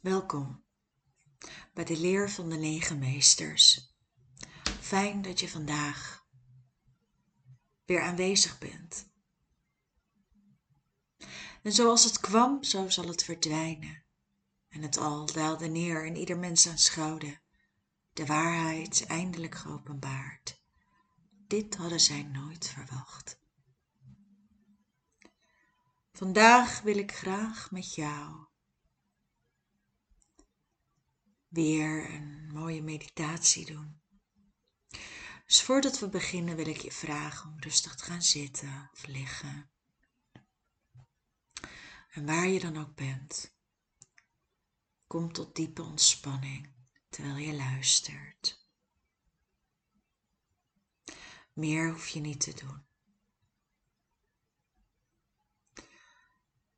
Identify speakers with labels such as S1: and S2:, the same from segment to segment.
S1: Welkom bij de leer van de negen meesters. Fijn dat je vandaag weer aanwezig bent. En zoals het kwam, zo zal het verdwijnen. En het al daalde neer en ieder mens aanschouwde. De waarheid eindelijk geopenbaard. Dit hadden zij nooit verwacht. Vandaag wil ik graag met jou weer een mooie meditatie doen. Dus voordat we beginnen wil ik je vragen om rustig te gaan zitten of liggen. En waar je dan ook bent, kom tot diepe ontspanning terwijl je luistert. Meer hoef je niet te doen.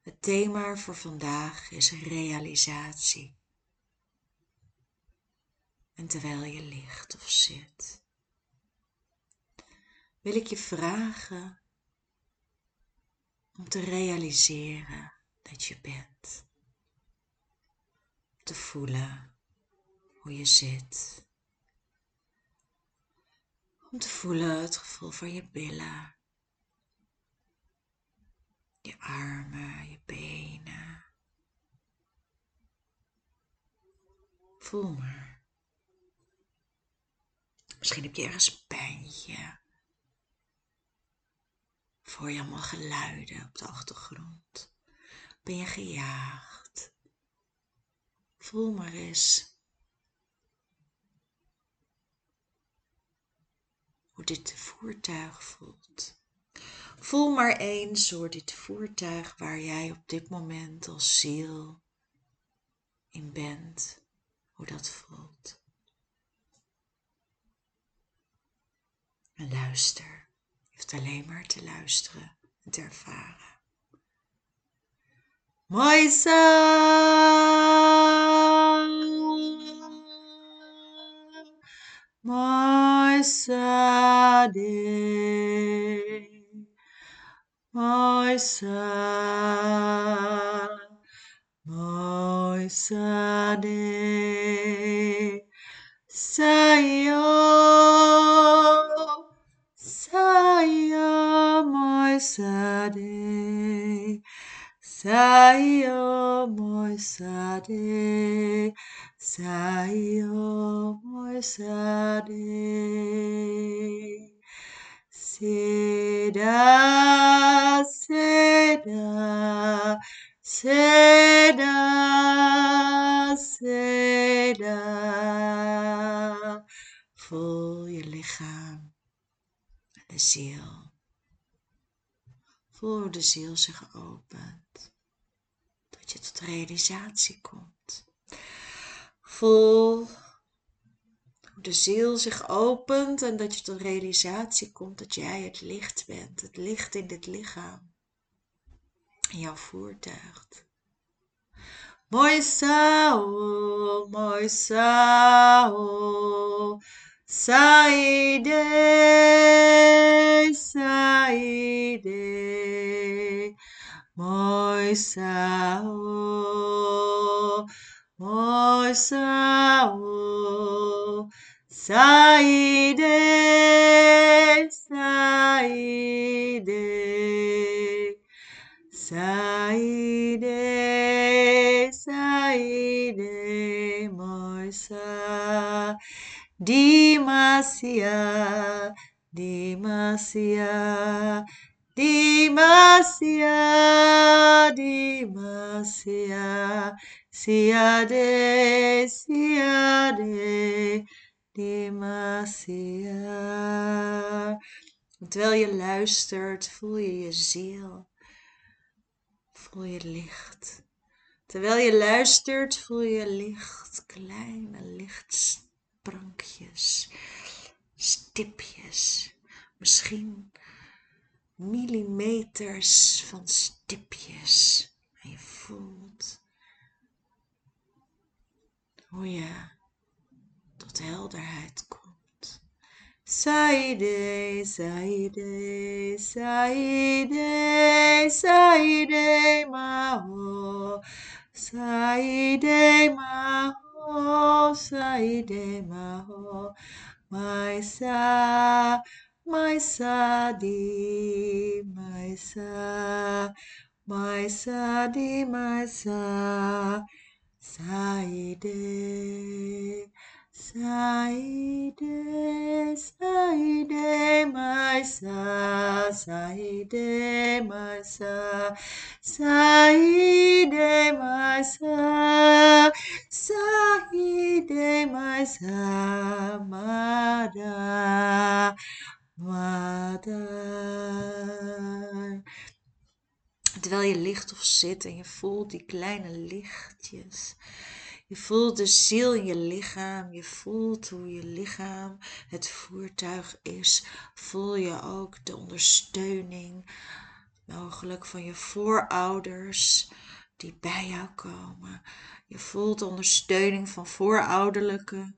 S1: Het thema voor vandaag is realisatie. En terwijl je ligt of zit, wil ik je vragen om te realiseren dat je bent. Te voelen hoe je zit. Om te voelen het gevoel van je billen. Je armen, je benen. Voel maar. Misschien heb je ergens pijntje. Voor je allemaal geluiden op de achtergrond. Ben je gejaagd? Voel maar eens hoe dit voertuig voelt. Voel maar eens hoe dit voertuig waar jij op dit moment als ziel in bent, hoe dat voelt. En luister. Je hoeft alleen maar te luisteren en te ervaren. Moisa. Moisa de. Moisa. Moisa de. Sayo. Saya moisade. Seda, seda, seda, seda. Voel je lichaam de ziel. Voel de ziel zich opent. Dat je tot realisatie komt. Hoe de ziel zich opent en dat je tot realisatie komt dat jij het licht bent. Het licht in dit lichaam. In jouw voertuig. Mooi sao, mooi sao. Saide, saide, moi sao, moi sao, saide, saide, saide, saide, moi sao. Dimasia, Dimasia, Dimasia, Dimasia, Siade, Dimasia. Terwijl je luistert, voel je je ziel, voel je licht. Terwijl je luistert, voel je licht, kleine licht sprankjes, stipjes, misschien millimeters van stipjes. En je voelt hoe je tot helderheid komt. Saide, saide, saide, saide, maho. Saide maho, saide maho, my sa, my sadi, my sa, my sadi, my sa, saide. Saide, Saide, my sa, Saide, my sa, Saide, my sa, Saide, my sa, Mada. Terwijl je ligt of zit en je voelt die kleine lichtjes je voelt de ziel in je lichaam. Je voelt hoe je lichaam het voertuig is. Voel je ook de ondersteuning, mogelijk van je voorouders die bij jou komen. Je voelt de ondersteuning van voorouderlijke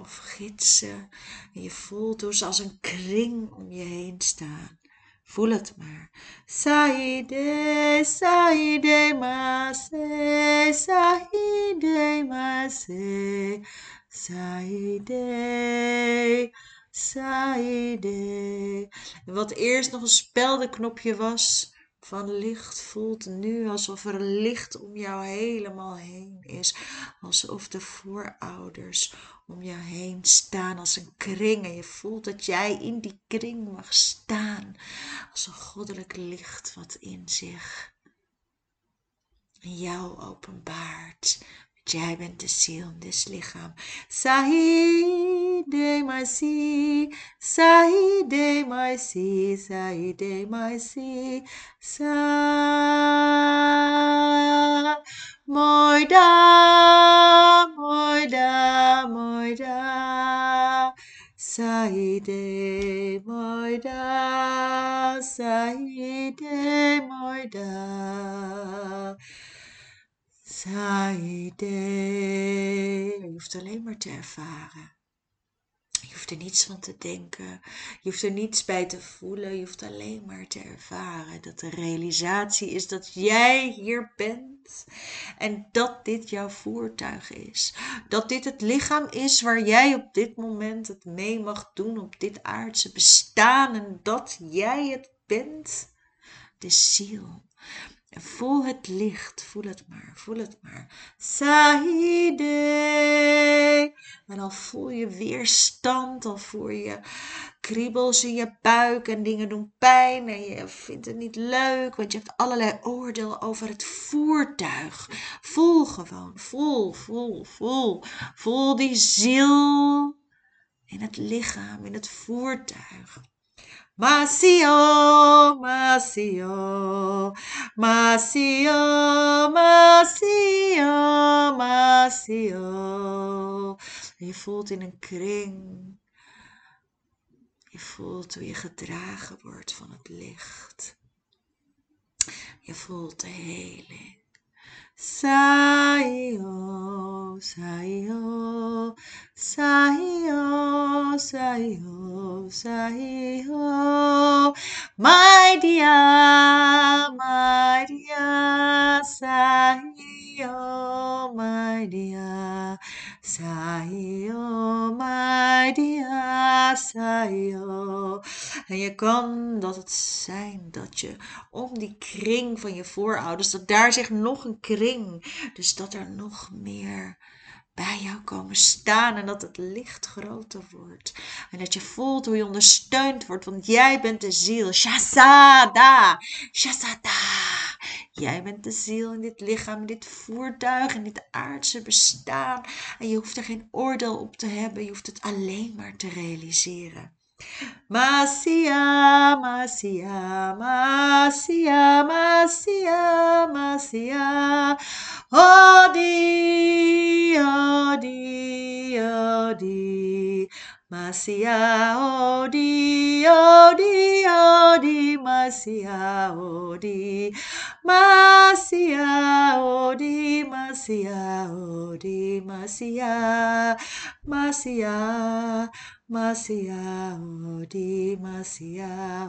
S1: of gidsen. En je voelt hoe ze als een kring om je heen staan. Voel het maar. Saide, saide, mase, saide, mase, saide, saide. En wat eerst nog een speldenknopje was, van licht voelt nu alsof er licht om jou helemaal heen is. Alsof de voorouders om jou heen staan als een kring. En je voelt dat jij in die kring mag staan. Als een goddelijk licht wat in zich jou openbaart. Jij bent de ziel in dit lichaam. Sahide my si, Sahide my si, Sahide my si, Sa. Mooi da, mooi da, mooi da. Sahide, mooi da, Sahide, mooi da. Saide. Je hoeft alleen maar te ervaren. Je hoeft er niets van te denken. Je hoeft er niets bij te voelen. Je hoeft alleen maar te ervaren dat de realisatie is dat jij hier bent. En dat dit jouw voertuig is. Dat dit het lichaam is waar jij op dit moment het mee mag doen op dit aardse bestaan. En dat jij het bent. De ziel. Voel het licht, voel het maar, voel het maar. Sahide. En dan voel je weerstand, dan voel je kriebels in je buik en dingen doen pijn en je vindt het niet leuk, want je hebt allerlei oordeel over het voertuig. Voel gewoon, voel, voel, voel. Voel die ziel in het lichaam, in het voertuig. Masio, Masio, Masio, Masio, Masio. Je voelt in een kring. Je voelt hoe je gedragen wordt van het licht. Je voelt de heling. Saio, saio, saio, saio, saio, my dear, my dear, saio, my dear, my dear, saio. En je kan dat het zijn dat je om die kring van je voorouders, dat daar zich nog een kring, dus dat er nog meer bij jou komen staan en dat het licht groter wordt. En dat je voelt hoe je ondersteund wordt, want jij bent de ziel. Shasada, Shasada. Jij bent de ziel in dit lichaam, in dit voertuig, in dit aardse bestaan. En je hoeft er geen oordeel op te hebben, je hoeft het alleen maar te realiseren. Masia, Masia, Masia, Masia, Masia. Odi, odi, odi. Masia, odi, odi, odi, Masia, odi. Masia, odi, Masia, odi, Masia, Masia. Masia Odi, Masia.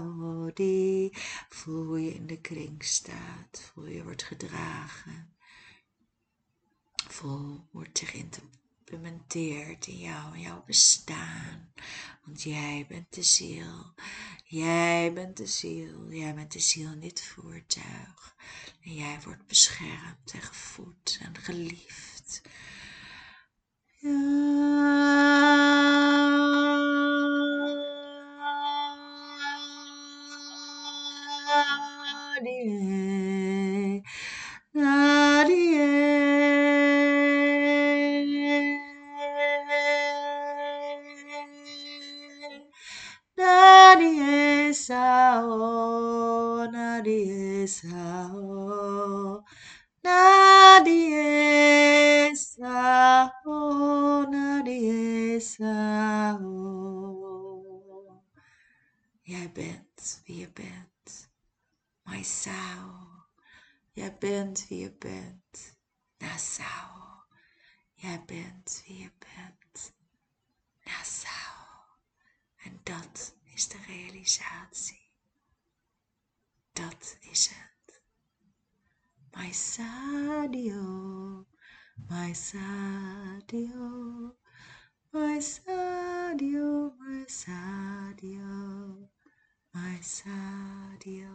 S1: Voel je in de kring staat. Voel je wordt gedragen. liefdevol wordt geïmplementeerd in jou, in jouw bestaan. Want jij bent de ziel. Jij bent de ziel. Jij bent de ziel in dit voertuig. En jij wordt beschermd en gevoed en geliefd. Sao, nadie sao, nadie sao, nadie sao. Jij bent wie je bent, my sao. Jij bent wie je bent, Nassau. Jij bent wie je bent, Nassau. En dat is de realisatie. Dat is het. My sadio, my sadio, my sadio, my sadio, my sadio.